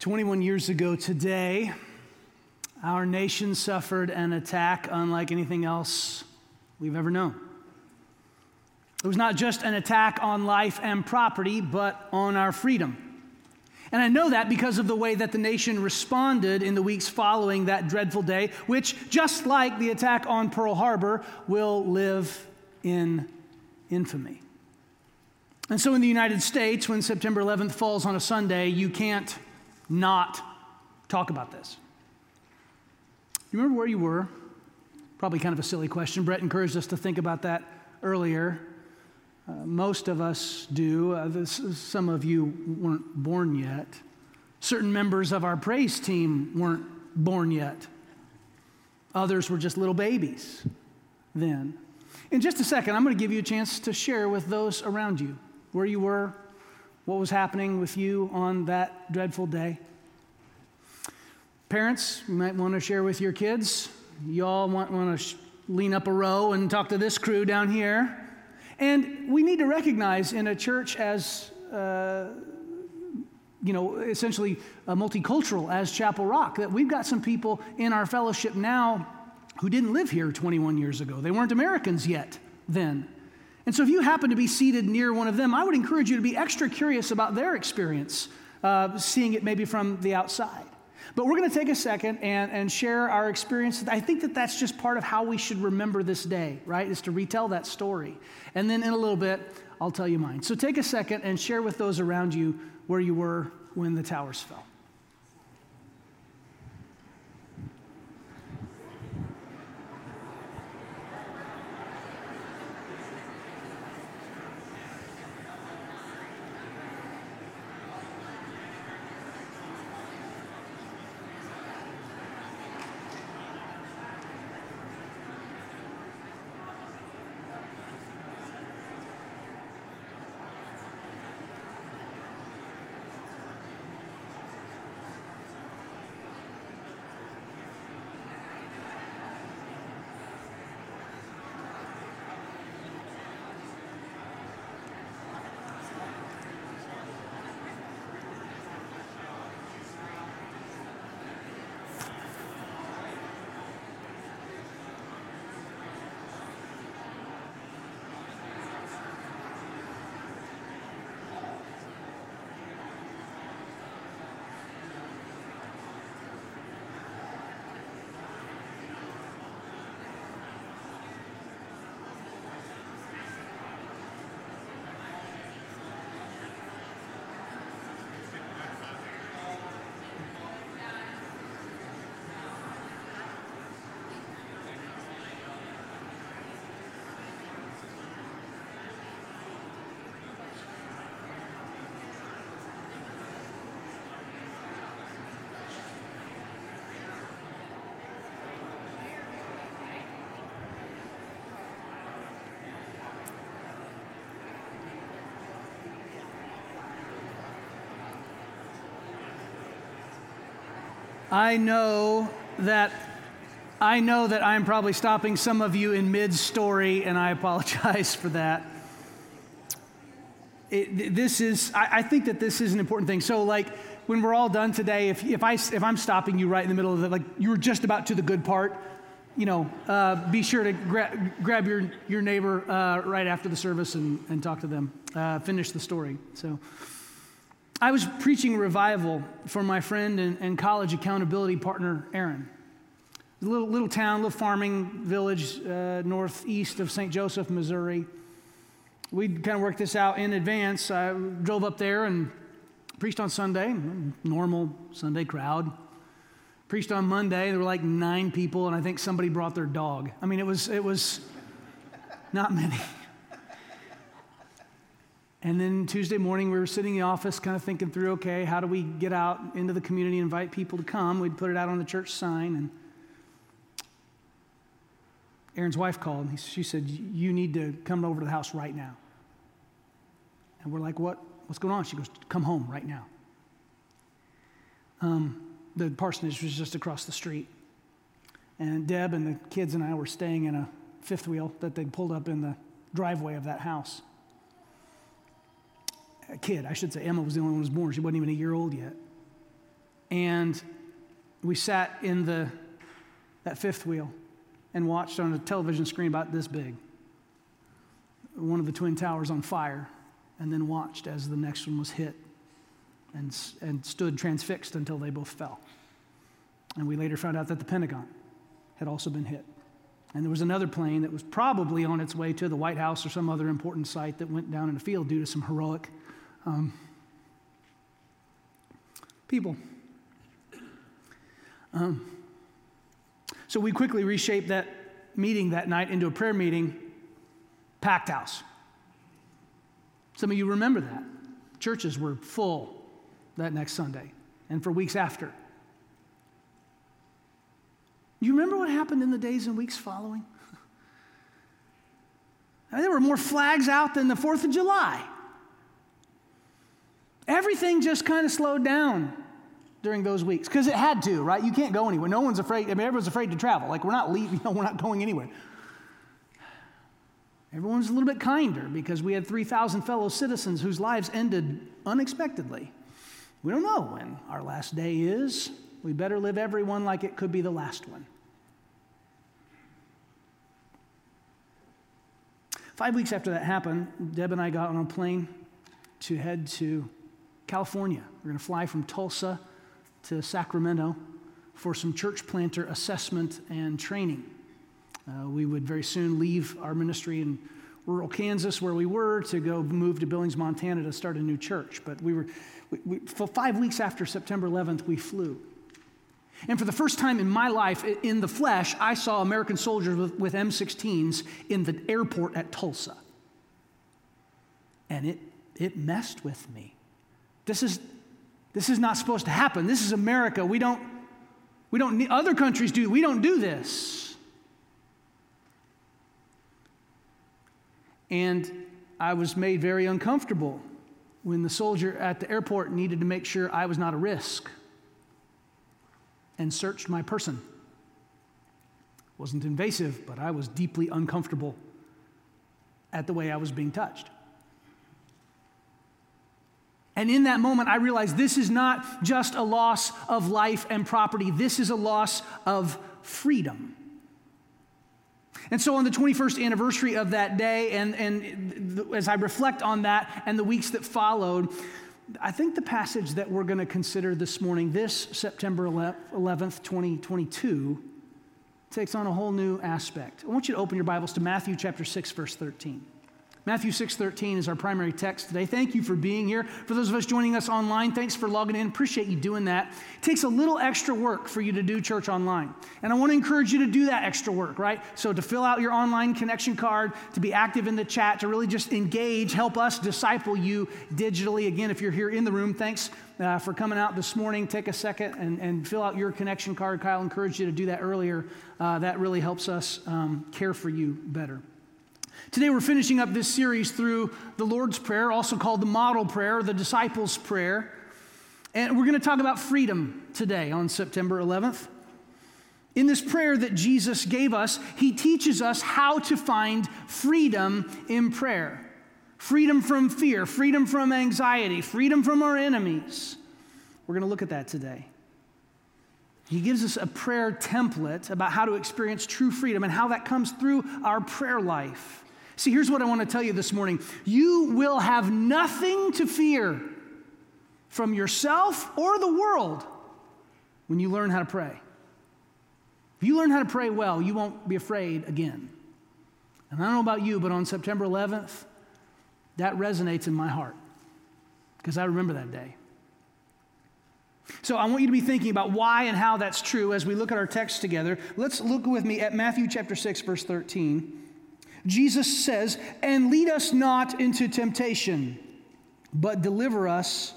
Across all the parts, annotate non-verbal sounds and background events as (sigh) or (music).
21 years ago today, our nation suffered an attack unlike anything else we've ever known. It was not just an attack on life and property, but on our freedom. And I know that because of the way that the nation responded in the weeks following that dreadful day, which, just like the attack on Pearl Harbor, will live in infamy. And so in the United States, when September 11th falls on a Sunday, you can't not talk about this. You remember where you were? Probably kind of a silly question. Brett encouraged us to think about that earlier. Uh, most of us do. Uh, this, some of you weren't born yet. Certain members of our praise team weren't born yet. Others were just little babies then. In just a second, I'm going to give you a chance to share with those around you where you were, what was happening with you on that dreadful day. Parents, you might want to share with your kids. You all want, want to sh- lean up a row and talk to this crew down here. And we need to recognize in a church as, uh, you know, essentially uh, multicultural as Chapel Rock that we've got some people in our fellowship now who didn't live here 21 years ago. They weren't Americans yet then. And so if you happen to be seated near one of them, I would encourage you to be extra curious about their experience, uh, seeing it maybe from the outside. But we're going to take a second and, and share our experience. I think that that's just part of how we should remember this day, right? Is to retell that story. And then in a little bit, I'll tell you mine. So take a second and share with those around you where you were when the towers fell. I know that I know that I'm probably stopping some of you in mid story, and I (laughs) apologize for that. It, this is, I, I, think that this is an important thing. So, like, when we're all done today, if, if, I, if I'm stopping you right in the middle of it, like you were just about to the good part, you know, uh, be sure to gra- grab your, your neighbor uh, right after the service and, and talk to them. Uh, finish the story. So, I was preaching revival for my friend and, and college accountability partner, Aaron. A little, little town, little farming village uh, northeast of St. Joseph, Missouri. We kind of worked this out in advance. I drove up there and preached on Sunday, normal Sunday crowd. Preached on Monday, there were like nine people, and I think somebody brought their dog. I mean, it was, it was not many. And then Tuesday morning, we were sitting in the office, kind of thinking through okay, how do we get out into the community, and invite people to come? We'd put it out on the church sign. And Aaron's wife called. And she said, You need to come over to the house right now. And we're like, What? What's going on? She goes, Come home right now. Um, the parsonage was just across the street. And Deb and the kids and I were staying in a fifth wheel that they'd pulled up in the driveway of that house a kid, I should say. Emma was the only one who was born. She wasn't even a year old yet. And we sat in the, that fifth wheel and watched on a television screen about this big one of the Twin Towers on fire, and then watched as the next one was hit and, and stood transfixed until they both fell. And we later found out that the Pentagon had also been hit. And there was another plane that was probably on its way to the White House or some other important site that went down in a field due to some heroic um, people. Um, so we quickly reshaped that meeting that night into a prayer meeting, packed house. Some of you remember that. Churches were full that next Sunday and for weeks after. You remember what happened in the days and weeks following? I (laughs) mean, there were more flags out than the 4th of July. Everything just kind of slowed down during those weeks because it had to, right? You can't go anywhere. No one's afraid. I mean, everyone's afraid to travel. Like, we're not leaving, (laughs) you know, we're not going anywhere. Everyone's a little bit kinder because we had 3,000 fellow citizens whose lives ended unexpectedly. We don't know when our last day is. We better live every one like it could be the last one. Five weeks after that happened, Deb and I got on a plane to head to California. We're going to fly from Tulsa to Sacramento for some church planter assessment and training. Uh, we would very soon leave our ministry in rural Kansas, where we were, to go move to Billings, Montana to start a new church. But we were, we, we, for five weeks after September 11th, we flew. And for the first time in my life, in the flesh, I saw American soldiers with, with M16s in the airport at Tulsa. And it, it messed with me. This is, this is not supposed to happen. This is America. We don't, we don't need, other countries do, we don't do this. And I was made very uncomfortable when the soldier at the airport needed to make sure I was not a risk and searched my person. Wasn't invasive, but I was deeply uncomfortable at the way I was being touched. And in that moment, I realized this is not just a loss of life and property, this is a loss of freedom. And so, on the 21st anniversary of that day, and, and as I reflect on that and the weeks that followed, I think the passage that we're going to consider this morning, this September 11th, 2022, takes on a whole new aspect. I want you to open your Bibles to Matthew chapter 6, verse 13. Matthew 6:13 is our primary text today. Thank you for being here. For those of us joining us online, thanks for logging in. Appreciate you doing that. It takes a little extra work for you to do church online. And I want to encourage you to do that extra work, right? So to fill out your online connection card, to be active in the chat, to really just engage, help us disciple you digitally. Again, if you're here in the room, thanks uh, for coming out this morning. Take a second and, and fill out your connection card. Kyle encouraged you to do that earlier. Uh, that really helps us um, care for you better. Today, we're finishing up this series through the Lord's Prayer, also called the Model Prayer, the Disciples' Prayer. And we're going to talk about freedom today on September 11th. In this prayer that Jesus gave us, he teaches us how to find freedom in prayer freedom from fear, freedom from anxiety, freedom from our enemies. We're going to look at that today. He gives us a prayer template about how to experience true freedom and how that comes through our prayer life. See, here's what I want to tell you this morning you will have nothing to fear from yourself or the world when you learn how to pray. If you learn how to pray well, you won't be afraid again. And I don't know about you, but on September 11th, that resonates in my heart because I remember that day. So I want you to be thinking about why and how that's true as we look at our text together. Let's look with me at Matthew chapter 6 verse 13. Jesus says, And lead us not into temptation, but deliver us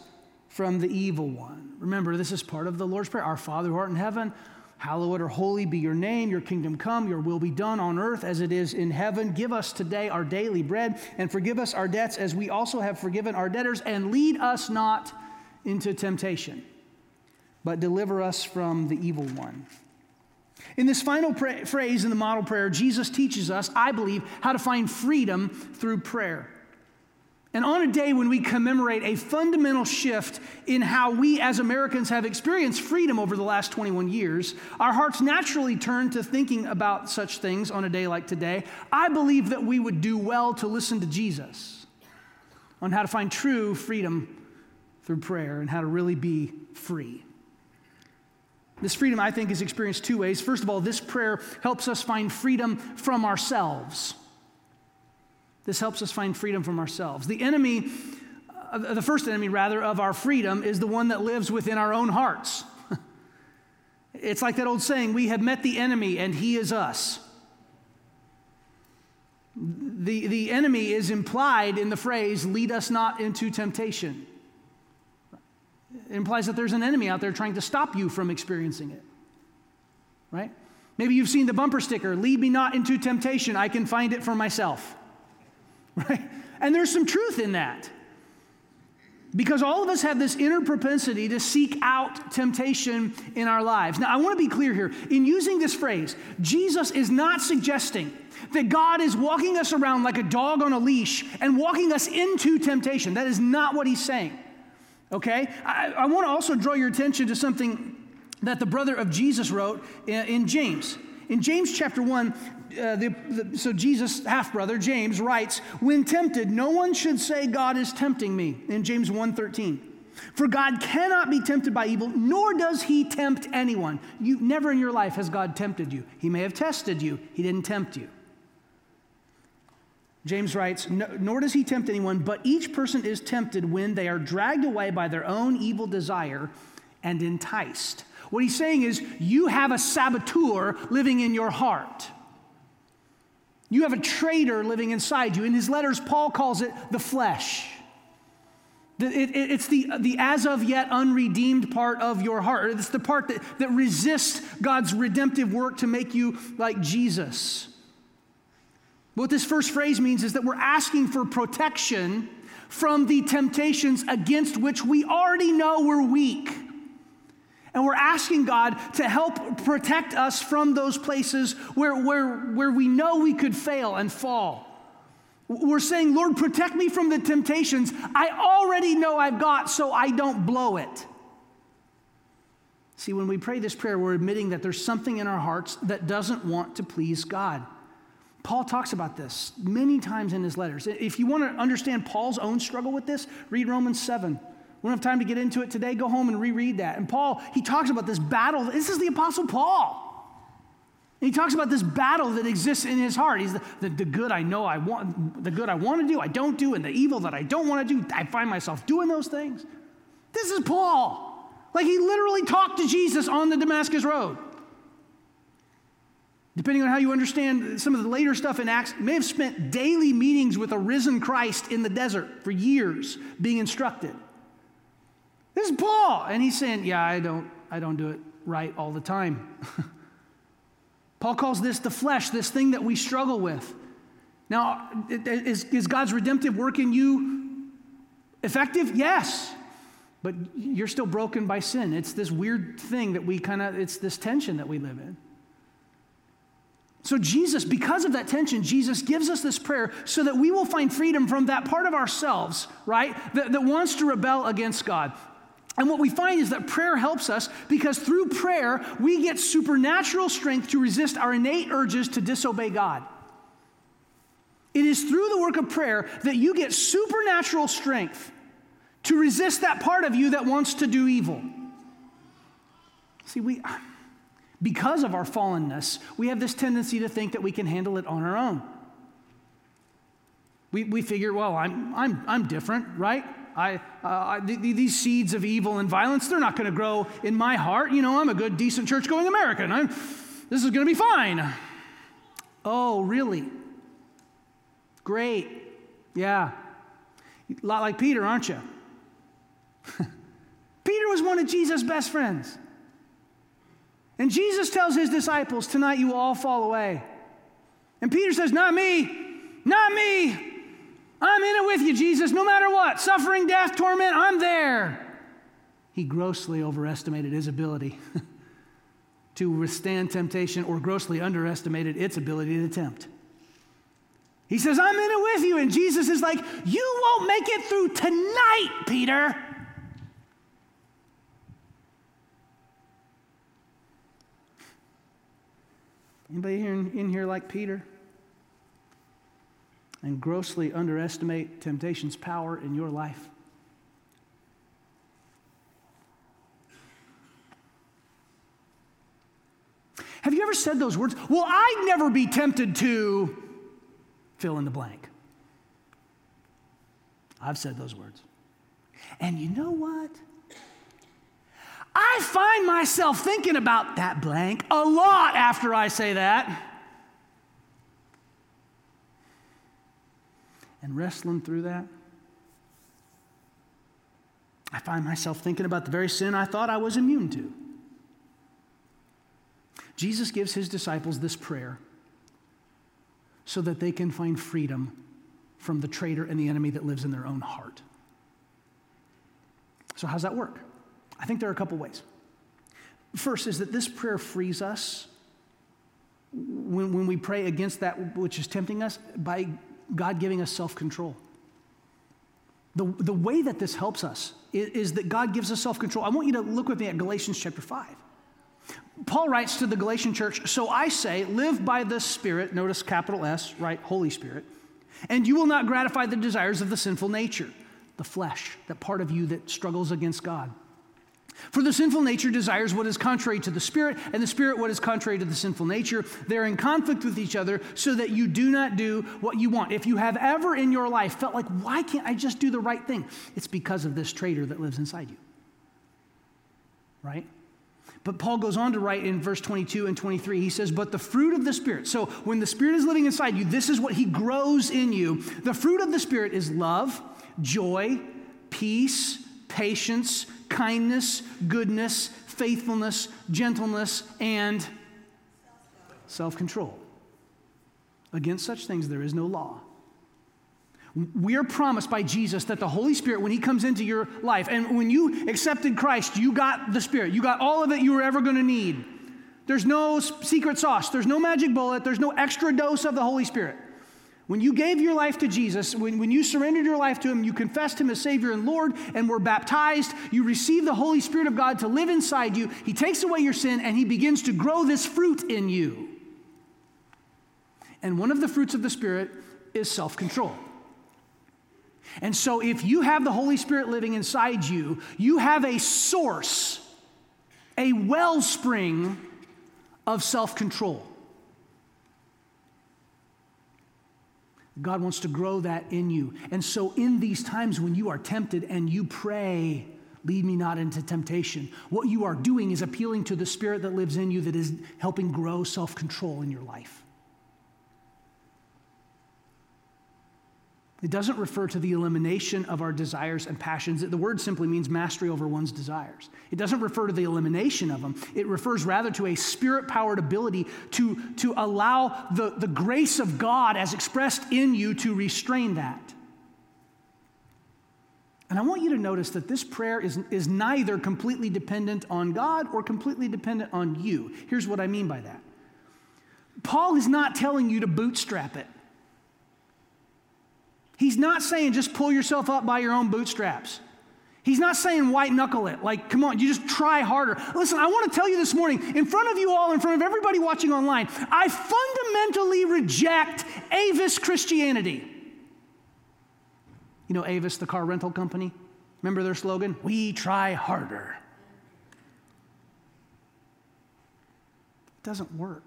from the evil one. Remember, this is part of the Lord's Prayer Our Father who art in heaven, hallowed or holy be your name, your kingdom come, your will be done on earth as it is in heaven. Give us today our daily bread, and forgive us our debts as we also have forgiven our debtors, and lead us not into temptation, but deliver us from the evil one. In this final pra- phrase in the model prayer, Jesus teaches us, I believe, how to find freedom through prayer. And on a day when we commemorate a fundamental shift in how we as Americans have experienced freedom over the last 21 years, our hearts naturally turn to thinking about such things on a day like today. I believe that we would do well to listen to Jesus on how to find true freedom through prayer and how to really be free. This freedom, I think, is experienced two ways. First of all, this prayer helps us find freedom from ourselves. This helps us find freedom from ourselves. The enemy, uh, the first enemy, rather, of our freedom is the one that lives within our own hearts. (laughs) it's like that old saying we have met the enemy and he is us. The, the enemy is implied in the phrase, lead us not into temptation. It implies that there's an enemy out there trying to stop you from experiencing it. Right? Maybe you've seen the bumper sticker, lead me not into temptation, I can find it for myself. (laughs) Right? And there's some truth in that. Because all of us have this inner propensity to seek out temptation in our lives. Now, I want to be clear here. In using this phrase, Jesus is not suggesting that God is walking us around like a dog on a leash and walking us into temptation. That is not what he's saying. Okay? I, I want to also draw your attention to something that the brother of Jesus wrote in, in James. In James chapter 1, uh, the, the, so Jesus, half brother, James, writes, When tempted, no one should say, God is tempting me, in James 1.13. For God cannot be tempted by evil, nor does he tempt anyone. You, never in your life has God tempted you. He may have tested you, he didn't tempt you. James writes, Nor does he tempt anyone, but each person is tempted when they are dragged away by their own evil desire and enticed. What he's saying is, you have a saboteur living in your heart. You have a traitor living inside you. In his letters, Paul calls it the flesh. it's the, the as of yet unredeemed part of your heart. It's the part that, that resists God's redemptive work to make you like Jesus. What this first phrase means is that we're asking for protection from the temptations against which we already know we're weak. And we're asking God to help protect us from those places where, where, where we know we could fail and fall. We're saying, Lord, protect me from the temptations I already know I've got so I don't blow it. See, when we pray this prayer, we're admitting that there's something in our hearts that doesn't want to please God. Paul talks about this many times in his letters. If you want to understand Paul's own struggle with this, read Romans 7. We don't have time to get into it today. Go home and reread that. And Paul, he talks about this battle. This is the Apostle Paul. And he talks about this battle that exists in his heart. He's the, the, the, good I know I want, the good I want to do, I don't do, and the evil that I don't want to do, I find myself doing those things. This is Paul. Like he literally talked to Jesus on the Damascus Road. Depending on how you understand some of the later stuff in Acts, may have spent daily meetings with a risen Christ in the desert for years being instructed. This is Paul. And he's saying, Yeah, I don't, I don't do it right all the time. (laughs) Paul calls this the flesh, this thing that we struggle with. Now, is, is God's redemptive work in you effective? Yes. But you're still broken by sin. It's this weird thing that we kind of, it's this tension that we live in. So, Jesus, because of that tension, Jesus gives us this prayer so that we will find freedom from that part of ourselves, right, that, that wants to rebel against God. And what we find is that prayer helps us because through prayer, we get supernatural strength to resist our innate urges to disobey God. It is through the work of prayer that you get supernatural strength to resist that part of you that wants to do evil. See, we because of our fallenness, we have this tendency to think that we can handle it on our own. We, we figure, well, I'm, I'm, I'm different, right? I, uh, I, th- these seeds of evil and violence, they're not going to grow in my heart. You know, I'm a good, decent church going American. I'm, this is going to be fine. Oh, really? Great. Yeah. A lot like Peter, aren't you? (laughs) Peter was one of Jesus' best friends. And Jesus tells his disciples, Tonight you will all fall away. And Peter says, Not me, not me. I'm in it with you, Jesus, no matter what. Suffering, death, torment, I'm there. He grossly overestimated his ability (laughs) to withstand temptation or grossly underestimated its ability to tempt. He says, I'm in it with you. And Jesus is like, You won't make it through tonight, Peter. Anybody here in, in here like Peter? And grossly underestimate temptation's power in your life? Have you ever said those words? Well, I'd never be tempted to fill in the blank. I've said those words. And you know what? I find myself thinking about that blank a lot after I say that. And wrestling through that. I find myself thinking about the very sin I thought I was immune to. Jesus gives his disciples this prayer so that they can find freedom from the traitor and the enemy that lives in their own heart. So, how's that work? I think there are a couple ways. First is that this prayer frees us when, when we pray against that which is tempting us by God giving us self control. The, the way that this helps us is, is that God gives us self control. I want you to look with me at Galatians chapter 5. Paul writes to the Galatian church, So I say, live by the Spirit, notice capital S, right? Holy Spirit, and you will not gratify the desires of the sinful nature, the flesh, that part of you that struggles against God. For the sinful nature desires what is contrary to the Spirit, and the Spirit what is contrary to the sinful nature. They're in conflict with each other so that you do not do what you want. If you have ever in your life felt like, why can't I just do the right thing? It's because of this traitor that lives inside you. Right? But Paul goes on to write in verse 22 and 23. He says, But the fruit of the Spirit. So when the Spirit is living inside you, this is what He grows in you. The fruit of the Spirit is love, joy, peace, patience, kindness, goodness, faithfulness, gentleness, and self control. Against such things there is no law. We are promised by Jesus that the Holy Spirit, when He comes into your life, and when you accepted Christ, you got the Spirit. You got all of it you were ever going to need. There's no secret sauce, there's no magic bullet, there's no extra dose of the Holy Spirit. When you gave your life to Jesus, when, when you surrendered your life to Him, you confessed Him as Savior and Lord and were baptized, you received the Holy Spirit of God to live inside you. He takes away your sin and He begins to grow this fruit in you. And one of the fruits of the Spirit is self control. And so, if you have the Holy Spirit living inside you, you have a source, a wellspring of self control. God wants to grow that in you. And so, in these times when you are tempted and you pray, lead me not into temptation, what you are doing is appealing to the Spirit that lives in you that is helping grow self control in your life. It doesn't refer to the elimination of our desires and passions. The word simply means mastery over one's desires. It doesn't refer to the elimination of them. It refers rather to a spirit powered ability to, to allow the, the grace of God as expressed in you to restrain that. And I want you to notice that this prayer is, is neither completely dependent on God or completely dependent on you. Here's what I mean by that Paul is not telling you to bootstrap it. He's not saying just pull yourself up by your own bootstraps. He's not saying white knuckle it, like, come on, you just try harder. Listen, I want to tell you this morning, in front of you all, in front of everybody watching online, I fundamentally reject Avis Christianity. You know, Avis, the car rental company? Remember their slogan? We try harder. It doesn't work.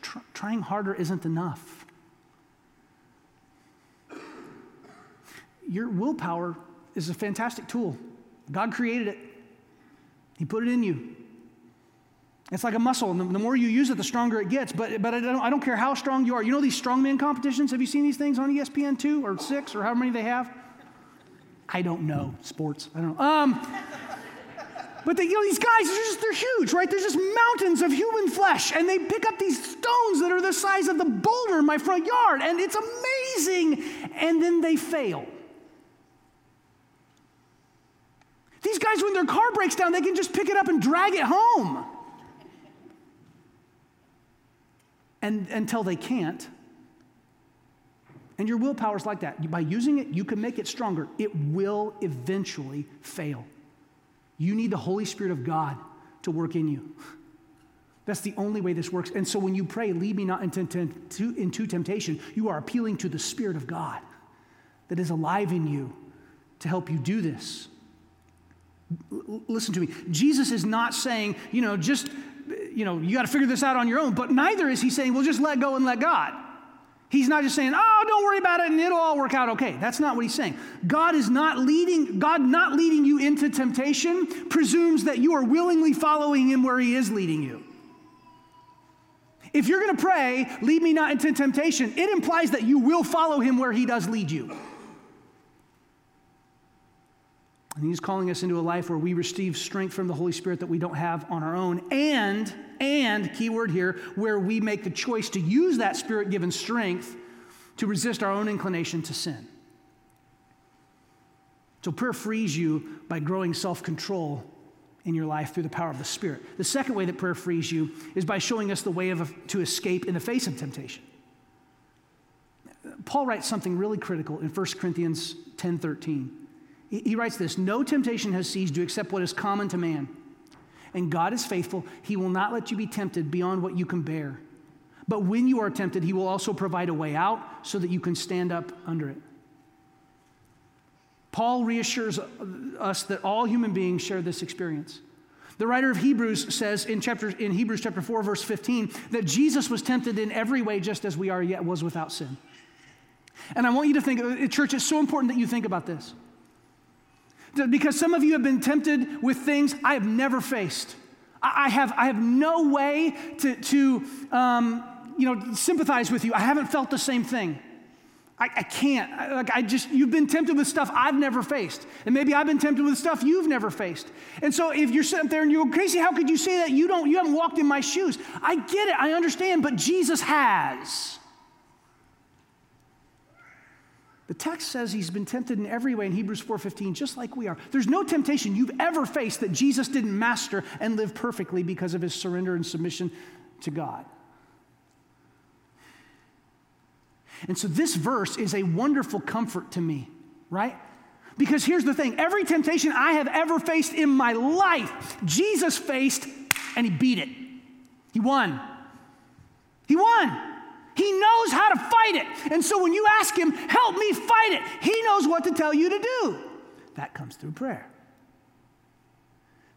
Tr- trying harder isn't enough. Your willpower is a fantastic tool. God created it, He put it in you. It's like a muscle, and the, more you use it, the stronger it gets. But, but I, don't, I don't care how strong you are. You know these strongman competitions? Have you seen these things on ESPN 2 or 6 or however many they have? I don't know. Sports. I don't know. Um, but they, you know, these guys, they're, just, they're huge, right? There's just mountains of human flesh, and they pick up these stones that are the size of the boulder in my front yard, and it's amazing. And then they fail. These guys, when their car breaks down, they can just pick it up and drag it home. and until they can't. And your willpower is like that. By using it, you can make it stronger. It will eventually fail. You need the Holy Spirit of God to work in you. That's the only way this works. And so when you pray, lead me not into, temptation, you are appealing to the Spirit of God that is alive in you to help you do this. L- listen to me. Jesus is not saying, you know, just, you know, you got to figure this out on your own, but neither is he saying, well, just let go and let God. He's not just saying, oh, don't worry about it and it'll all work out okay. That's not what he's saying. God is not leading, God not leading you into temptation presumes that you are willingly following him where he is leading you. If you're going to pray, lead me not into temptation, it implies that you will follow him where he does lead you. And he's calling us into a life where we receive strength from the Holy Spirit that we don't have on our own. And, and, keyword here, where we make the choice to use that spirit given strength to resist our own inclination to sin. So prayer frees you by growing self control in your life through the power of the Spirit. The second way that prayer frees you is by showing us the way of, to escape in the face of temptation. Paul writes something really critical in 1 Corinthians 10 13. He writes this No temptation has seized you except what is common to man. And God is faithful. He will not let you be tempted beyond what you can bear. But when you are tempted, He will also provide a way out so that you can stand up under it. Paul reassures us that all human beings share this experience. The writer of Hebrews says in, chapter, in Hebrews chapter 4, verse 15, that Jesus was tempted in every way just as we are, yet was without sin. And I want you to think, uh, church, it's so important that you think about this. Because some of you have been tempted with things I have never faced. I have, I have no way to, to um, you know, sympathize with you. I haven't felt the same thing. I, I can't. I, like I just, you've been tempted with stuff I've never faced. And maybe I've been tempted with stuff you've never faced. And so if you're sitting there and you go, Casey, how could you say that? You don't, you haven't walked in my shoes. I get it, I understand, but Jesus has. The text says he's been tempted in every way in Hebrews 4:15 just like we are. There's no temptation you've ever faced that Jesus didn't master and live perfectly because of his surrender and submission to God. And so this verse is a wonderful comfort to me, right? Because here's the thing every temptation I have ever faced in my life, Jesus faced and he beat it. He won. He won. He knows how to fight it. And so when you ask Him, help me fight it, He knows what to tell you to do. That comes through prayer.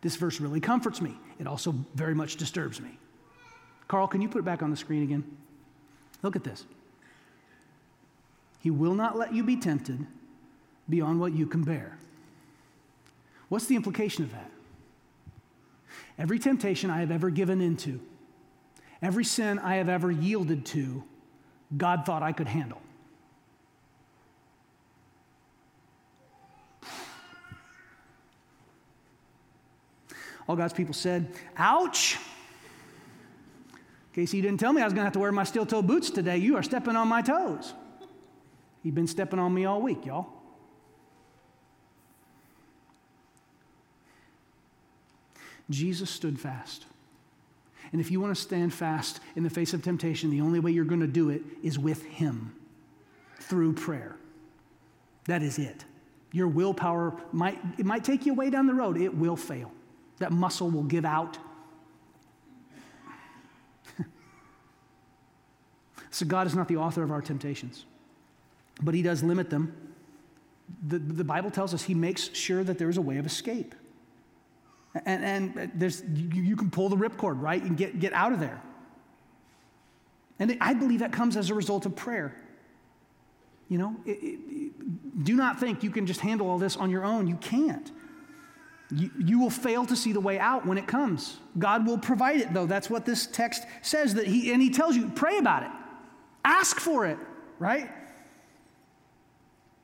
This verse really comforts me. It also very much disturbs me. Carl, can you put it back on the screen again? Look at this. He will not let you be tempted beyond what you can bear. What's the implication of that? Every temptation I have ever given into, Every sin I have ever yielded to, God thought I could handle. All God's people said, Ouch! Casey, you didn't tell me I was going to have to wear my steel toe boots today. You are stepping on my toes. You've been stepping on me all week, y'all. Jesus stood fast. And if you want to stand fast in the face of temptation, the only way you're going to do it is with Him through prayer. That is it. Your willpower might, it might take you way down the road. It will fail. That muscle will give out. (laughs) so God is not the author of our temptations, but He does limit them. The, the Bible tells us He makes sure that there is a way of escape. And, and there's, you, you can pull the ripcord, right, and get, get out of there. And I believe that comes as a result of prayer. You know, it, it, do not think you can just handle all this on your own. You can't. You, you will fail to see the way out when it comes. God will provide it, though. That's what this text says. That he and He tells you, pray about it, ask for it, right?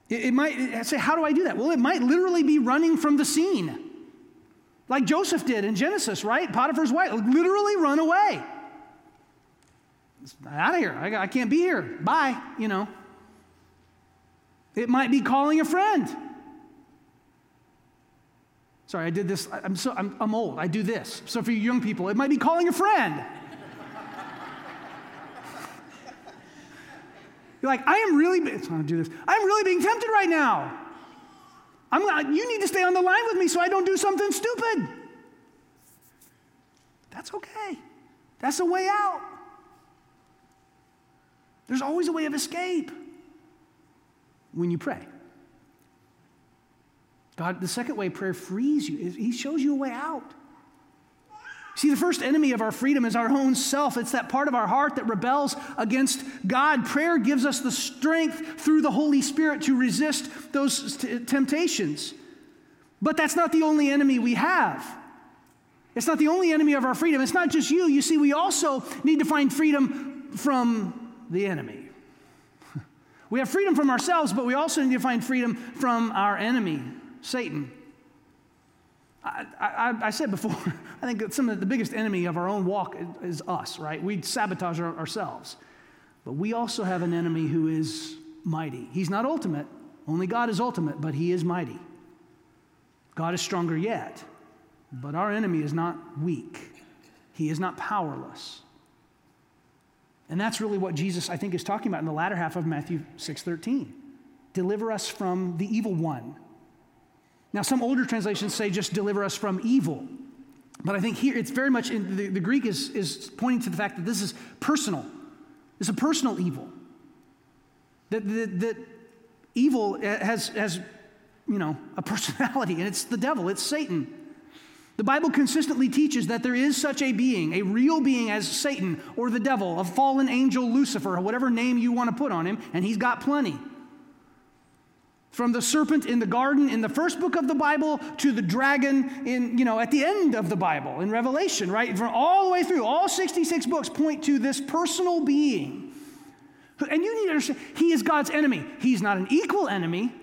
It, it might say, how do I do that? Well, it might literally be running from the scene. Like Joseph did in Genesis, right? Potiphar's wife literally run away. Out of here. I, I can't be here. Bye, you know. It might be calling a friend. Sorry, I did this. I'm, so, I'm, I'm old. I do this. So for you young people, it might be calling a friend. (laughs) You're like, I am really, not to do this. I'm really being tempted right now. I'm you need to stay on the line with me so I don't do something stupid. That's okay. That's a way out. There's always a way of escape when you pray. God, the second way prayer frees you, He shows you a way out. See, the first enemy of our freedom is our own self. It's that part of our heart that rebels against God. Prayer gives us the strength through the Holy Spirit to resist those t- temptations. But that's not the only enemy we have. It's not the only enemy of our freedom. It's not just you. You see, we also need to find freedom from the enemy. (laughs) We have freedom from ourselves, but we also need to find freedom from our enemy, Satan. I, I, I, said before, (laughs) I think that some of the biggest enemy of our own walk is, us, right? We sabotage our, ourselves. But we also have an enemy who is mighty. He's not ultimate, only God is ultimate, but he is mighty. God is stronger yet, but our enemy is not weak, he is not powerless. And that's really what Jesus, I think, is talking about in the latter half of Matthew 6:13. Deliver us from the evil one. Now, some older translations say just deliver us from evil. But I think here it's very much in the, the Greek is, is pointing to the fact that this is personal. It's a personal evil. That, that, that evil has, has, you know, a personality, and it's the devil, it's Satan. The Bible consistently teaches that there is such a being, a real being as Satan or the devil, a fallen angel Lucifer, or whatever name you want to put on him, and he's got plenty. From the serpent in the garden in the first book of the Bible to the dragon in, you know, at the end of the Bible in Revelation, right? From all the way through, all 66 books point to this personal being. And you need to understand, he is God's enemy. He's not an equal enemy.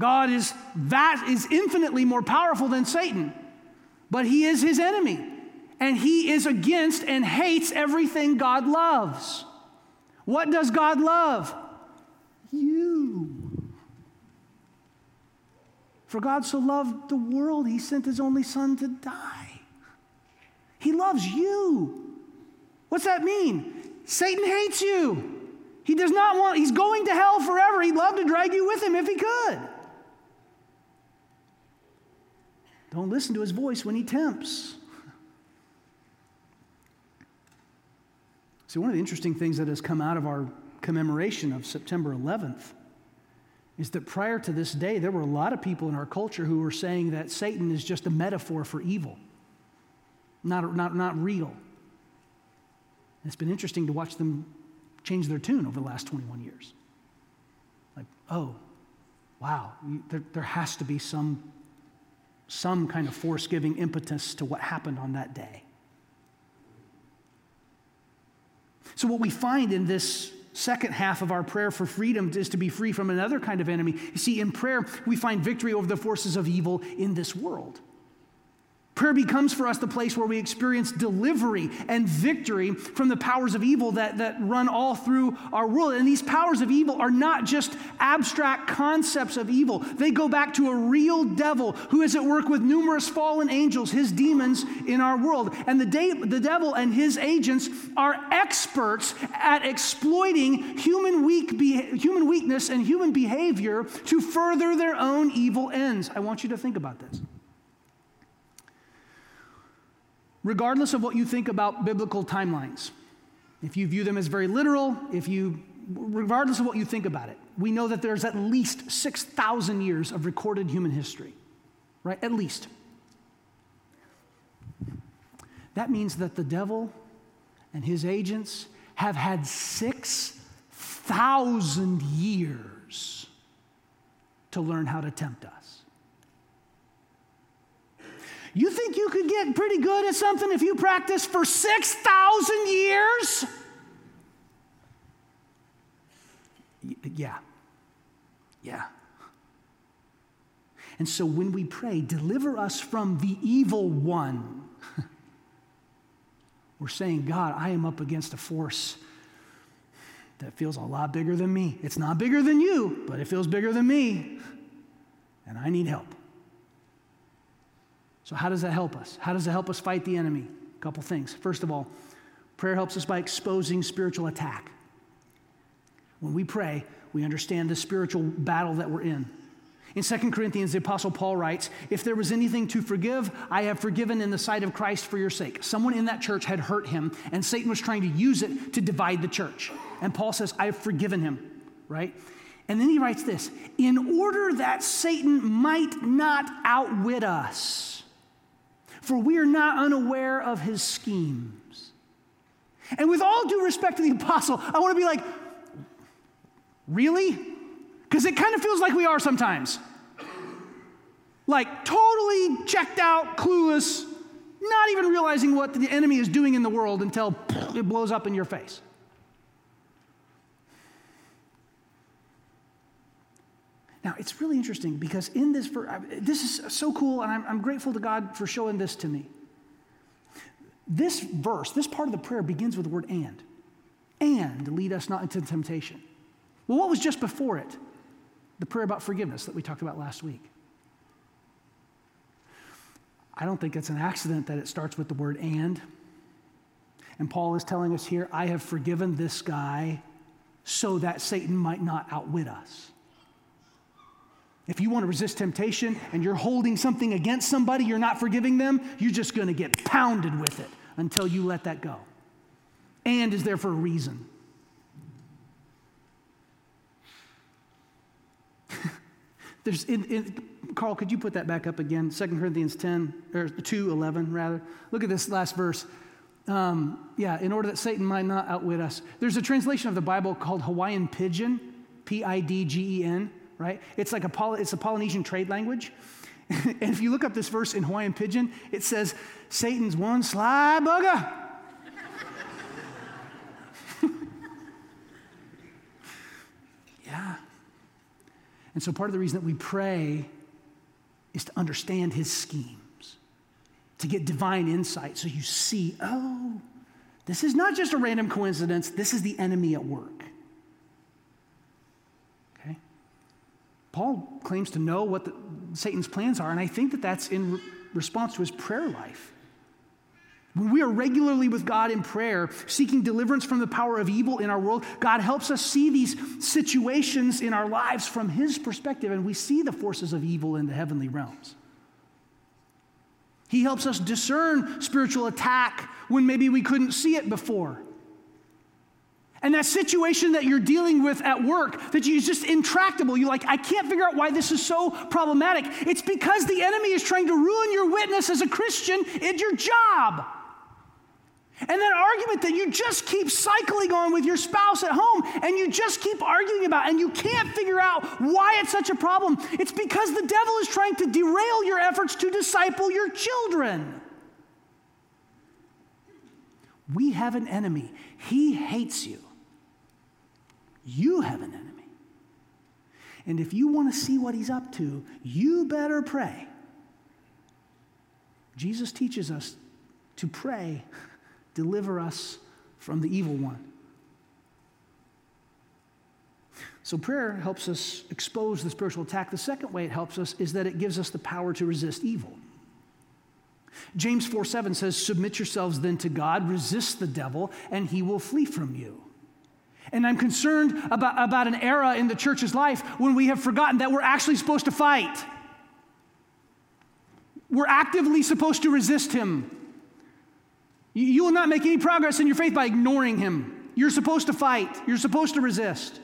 God is that is infinitely more powerful than Satan, but he is his enemy. And he is against and hates everything God loves. What does God love? You. For God so loved the world, he sent his only son to die. He loves you. What's that mean? Satan hates you. He does not want, he's going to hell forever. He'd love to drag you with him if he could. Don't listen to his voice when he tempts. See, one of the interesting things that has come out of our commemoration of September 11th is that prior to this day, there were a lot of people in our culture who were saying that Satan is just a metaphor for evil, not, not, not real. And it's been interesting to watch them change their tune over the last 21 years. Like, oh, wow, there, there has to be some, some kind of force giving impetus to what happened on that day. So, what we find in this second half of our prayer for freedom is to be free from another kind of enemy. You see, in prayer, we find victory over the forces of evil in this world. Prayer becomes for us the place where we experience delivery and victory from the powers of evil that, that run all through our world. And these powers of evil are not just abstract concepts of evil, they go back to a real devil who is at work with numerous fallen angels, his demons in our world. And the, de- the devil and his agents are experts at exploiting human, weak be- human weakness and human behavior to further their own evil ends. I want you to think about this. Regardless of what you think about biblical timelines. If you view them as very literal, if you, regardless of what you think about it, we know that there's at least 6,000 years of recorded human history, right? At least. That means that the devil and his agents have had 6,000 years to learn how to tempt us. You think you could get pretty good at something if you practice for 6,000 years? Yeah. Yeah. And so when we pray, deliver us from the evil one, (laughs) we're saying, God, I am up against a force that feels a lot bigger than me. It's not bigger than you, but it feels bigger than me. And I need help. So, how does that help us? How does it help us fight the enemy? A couple things. First of all, prayer helps us by exposing spiritual attack. When we pray, we understand the spiritual battle that we're in. In 2 Corinthians, the Apostle Paul writes, If there was anything to forgive, I have forgiven in the sight of Christ for your sake. Someone in that church had hurt him, and Satan was trying to use it to divide the church. And Paul says, I have forgiven him, right? And then he writes this in order that Satan might not outwit us, for we are not unaware of his schemes. And with all due respect to the apostle, I want to be like, really? Because it kind of feels like we are sometimes. Like totally checked out, clueless, not even realizing what the enemy is doing in the world until it blows up in your face. Now, it's really interesting because in this this is so cool, and I'm, I'm grateful to God for showing this to me. This verse, this part of the prayer begins with the word and. And lead us not into temptation. Well, what was just before it? The prayer about forgiveness that we talked about last week. I don't think it's an accident that it starts with the word and. And Paul is telling us here, I have forgiven this guy so that Satan might not outwit us. If you want to resist temptation and you're holding something against somebody, you're not forgiving them, you're just going to get pounded with it until you let that go. And is there for a reason. (laughs) There's, in, in, Carl, could you put that back up again? 2 Corinthians 10, or 2, 11, rather. Look at this last verse. Um, yeah, in order that Satan might not outwit us. There's a translation of the Bible called Hawaiian Pidgin, P I D G E N right? It's like a, Poly, it's a Polynesian trade language. (laughs) and if you look up this verse in Hawaiian Pidgin, it says, Satan's one sly bugger. (laughs) yeah. And so part of the reason that we pray is to understand his schemes, to get divine insight so you see, oh, this is not just a random coincidence, this is the enemy at work. Paul claims to know what the, Satan's plans are, and I think that that's in re- response to his prayer life. When we are regularly with God in prayer, seeking deliverance from the power of evil in our world, God helps us see these situations in our lives from His perspective, and we see the forces of evil in the heavenly realms. He helps us discern spiritual attack when maybe we couldn't see it before. And that situation that you're dealing with at work that is just intractable, you're like, I can't figure out why this is so problematic. It's because the enemy is trying to ruin your witness as a Christian in your job. And that argument that you just keep cycling on with your spouse at home and you just keep arguing about and you can't figure out why it's such a problem. It's because the devil is trying to derail your efforts to disciple your children. We have an enemy. He hates you. You have an enemy. And if you want to see what he's up to, you better pray. Jesus teaches us to pray, deliver us from the evil one. So, prayer helps us expose the spiritual attack. The second way it helps us is that it gives us the power to resist evil. James 4 7 says, Submit yourselves then to God, resist the devil, and he will flee from you. And I'm concerned about, about an era in the church's life when we have forgotten that we're actually supposed to fight. We're actively supposed to resist him. You, you will not make any progress in your faith by ignoring him. You're supposed to fight, you're supposed to resist.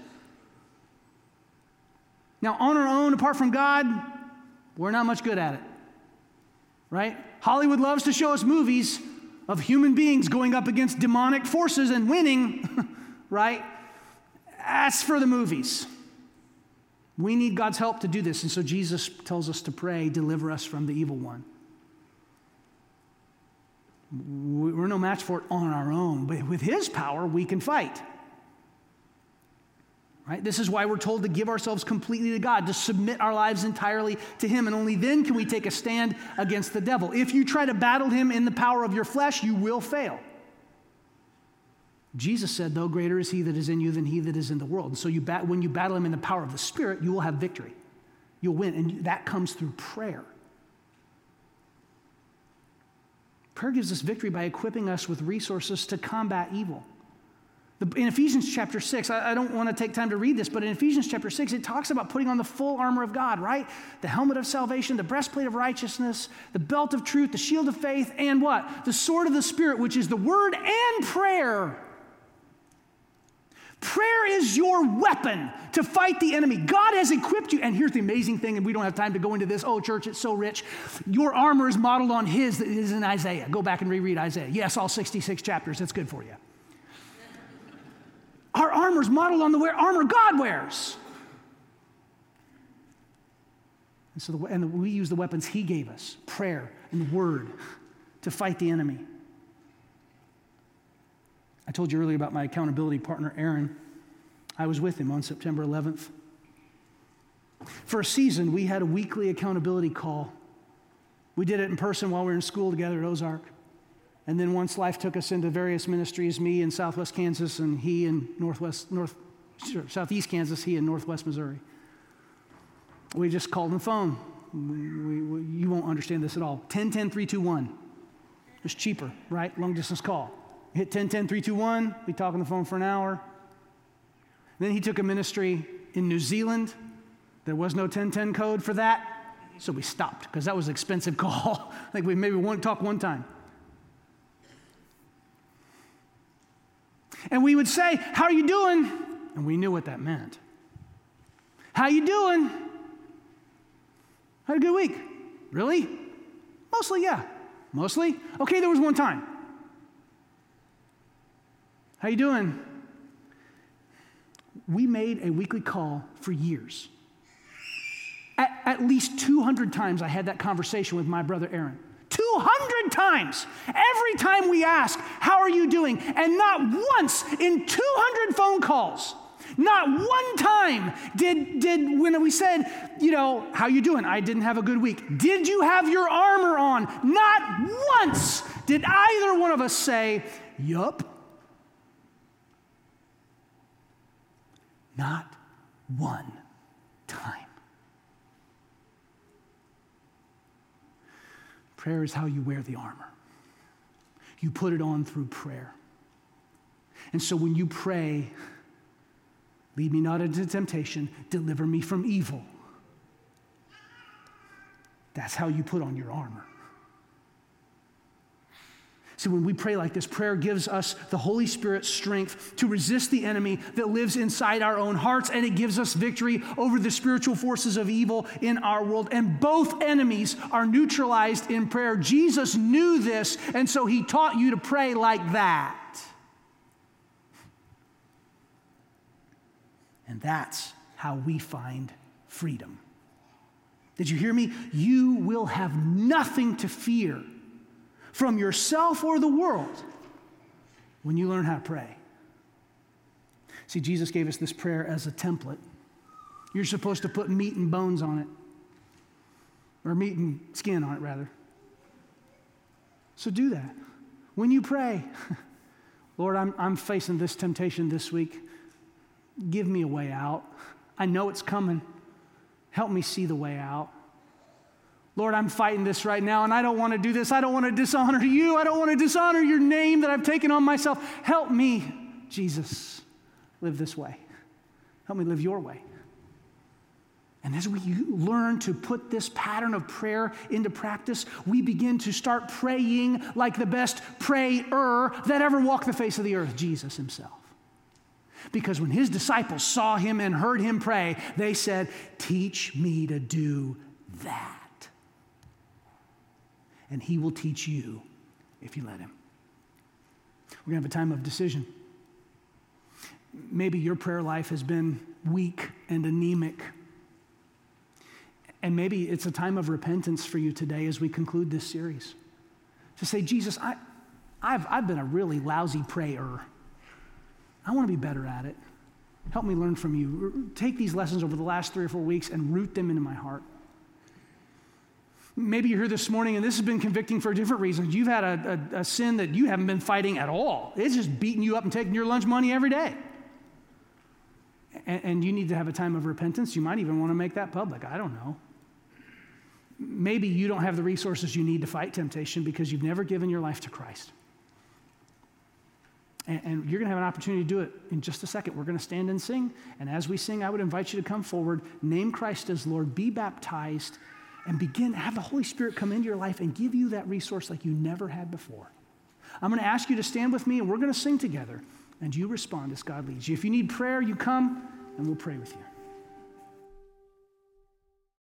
Now, on our own, apart from God, we're not much good at it. Right? Hollywood loves to show us movies of human beings going up against demonic forces and winning. (laughs) right? As for the movies. We need God's help to do this. And so Jesus tells us to pray, deliver us from the evil one. We're no match for it on our own, but with His power, we can fight. Right? This is why we're told to give ourselves completely to God, to submit our lives entirely to Him, and only then can we take a stand against the devil. If you try to battle Him in the power of your flesh, you will fail. Jesus said, though greater is he that is in you than he that is in the world. And so you bat- when you battle him in the power of the Spirit, you will have victory. You'll win. And that comes through prayer. Prayer gives us victory by equipping us with resources to combat evil. In Ephesians chapter 6, I don't want to take time to read this, but in Ephesians chapter 6, it talks about putting on the full armor of God, right? The helmet of salvation, the breastplate of righteousness, the belt of truth, the shield of faith, and what? The sword of the Spirit, which is the word and prayer. Prayer is your weapon to fight the enemy. God has equipped you. And here's the amazing thing, and we don't have time to go into this. Oh, church, it's so rich. Your armor is modeled on His that is in Isaiah. Go back and reread Isaiah. Yes, all 66 chapters. That's good for you. Our armor is modeled on the armor God wears. And so, the, and the, we use the weapons He gave us prayer and the Word to fight the enemy. I told you earlier about my accountability partner, Aaron. I was with him on September 11th. For a season, we had a weekly accountability call. We did it in person while we were in school together at Ozark. And then once life took us into various ministries, me in Southwest Kansas and he in Northwest, North, Southeast Kansas, he in Northwest Missouri. We just called on the phone. We, we, you won't understand this at all. 10 10 321. It's cheaper, right? Long distance call. Hit 10 10 321. We talk on the phone for an hour. Then he took a ministry in New Zealand. There was no 1010 code for that. So we stopped because that was an expensive (laughs) call. like we maybe to talk one time. And we would say, How are you doing? And we knew what that meant. How you doing? Had a good week. Really? Mostly, yeah. Mostly? Okay, there was one time. How you doing? We made a weekly call for years. At, at least 200 times I had that conversation with my brother Aaron. 200 times. Every time we ask, How are you doing? And not once in 200 phone calls, not one time did, did when we said, you know, how you doing? I didn't have a good week. Did you have your armor on? Not once did either one of us say, yup. Not one time. Prayer is how you wear the armor. You put it on through prayer. And so when you pray, lead me not into temptation, deliver me from evil. That's how you put on your armor. So when we pray like this, prayer gives us the Holy Spirit's strength to resist the enemy that lives inside our own hearts, and it gives us victory over the spiritual forces of evil in our world. And both enemies are neutralized in prayer. Jesus knew this, and so he taught you to pray like that. And that's how we find freedom. Did you hear me? You will have nothing to fear from yourself or the world when you learn how to pray. See, Jesus gave us this prayer as a template. You're supposed to put meat and bones on it, or meat and skin on it, rather. So do that. When you pray, (laughs) Lord, I'm, I'm facing this temptation this week. Give me a way out. I know it's coming. Help me see the way out. Lord, I'm fighting this right now, and I don't want to do this. I don't want to dishonor you. I don't want to dishonor your name that I've taken on myself. Help me, Jesus, live this way. Help me live your way. And as we learn to put this pattern of prayer into practice, we begin to start praying like the best prayer that ever walked the face of the earth, Jesus himself. Because when his disciples saw him and heard him pray, they said, Teach me to do that and He will teach you if you let Him. We're going to have a time of decision. Maybe your prayer life has been weak and anemic. And maybe it's a time of repentance for you today as we conclude this series. To say, Jesus, I, I've, I've been a really lousy prayer. I want to be better at it. Help me learn from you. Take these lessons over the last three or four weeks and root them into my heart. Maybe you're here this morning and this has been convicting for different reasons. You've had a, a, a, sin that you haven't been fighting at all, it's just beating you up and taking your lunch money every day. And, and you need to have a time of repentance. You might even want to make that public. I don't know. Maybe you don't have the resources you need to fight temptation because you've never given your life to Christ. And, and you're going to have an opportunity to do it in just a second. We're going to stand and sing. And as we sing, I would invite you to come forward, name Christ as Lord, be baptized, and begin, have the Holy Spirit come into your life and give you that resource like you never had before. I'm going to ask you to stand with me, and we're going to sing together. And you respond as God leads you. If you need prayer, you come, and we'll pray with you.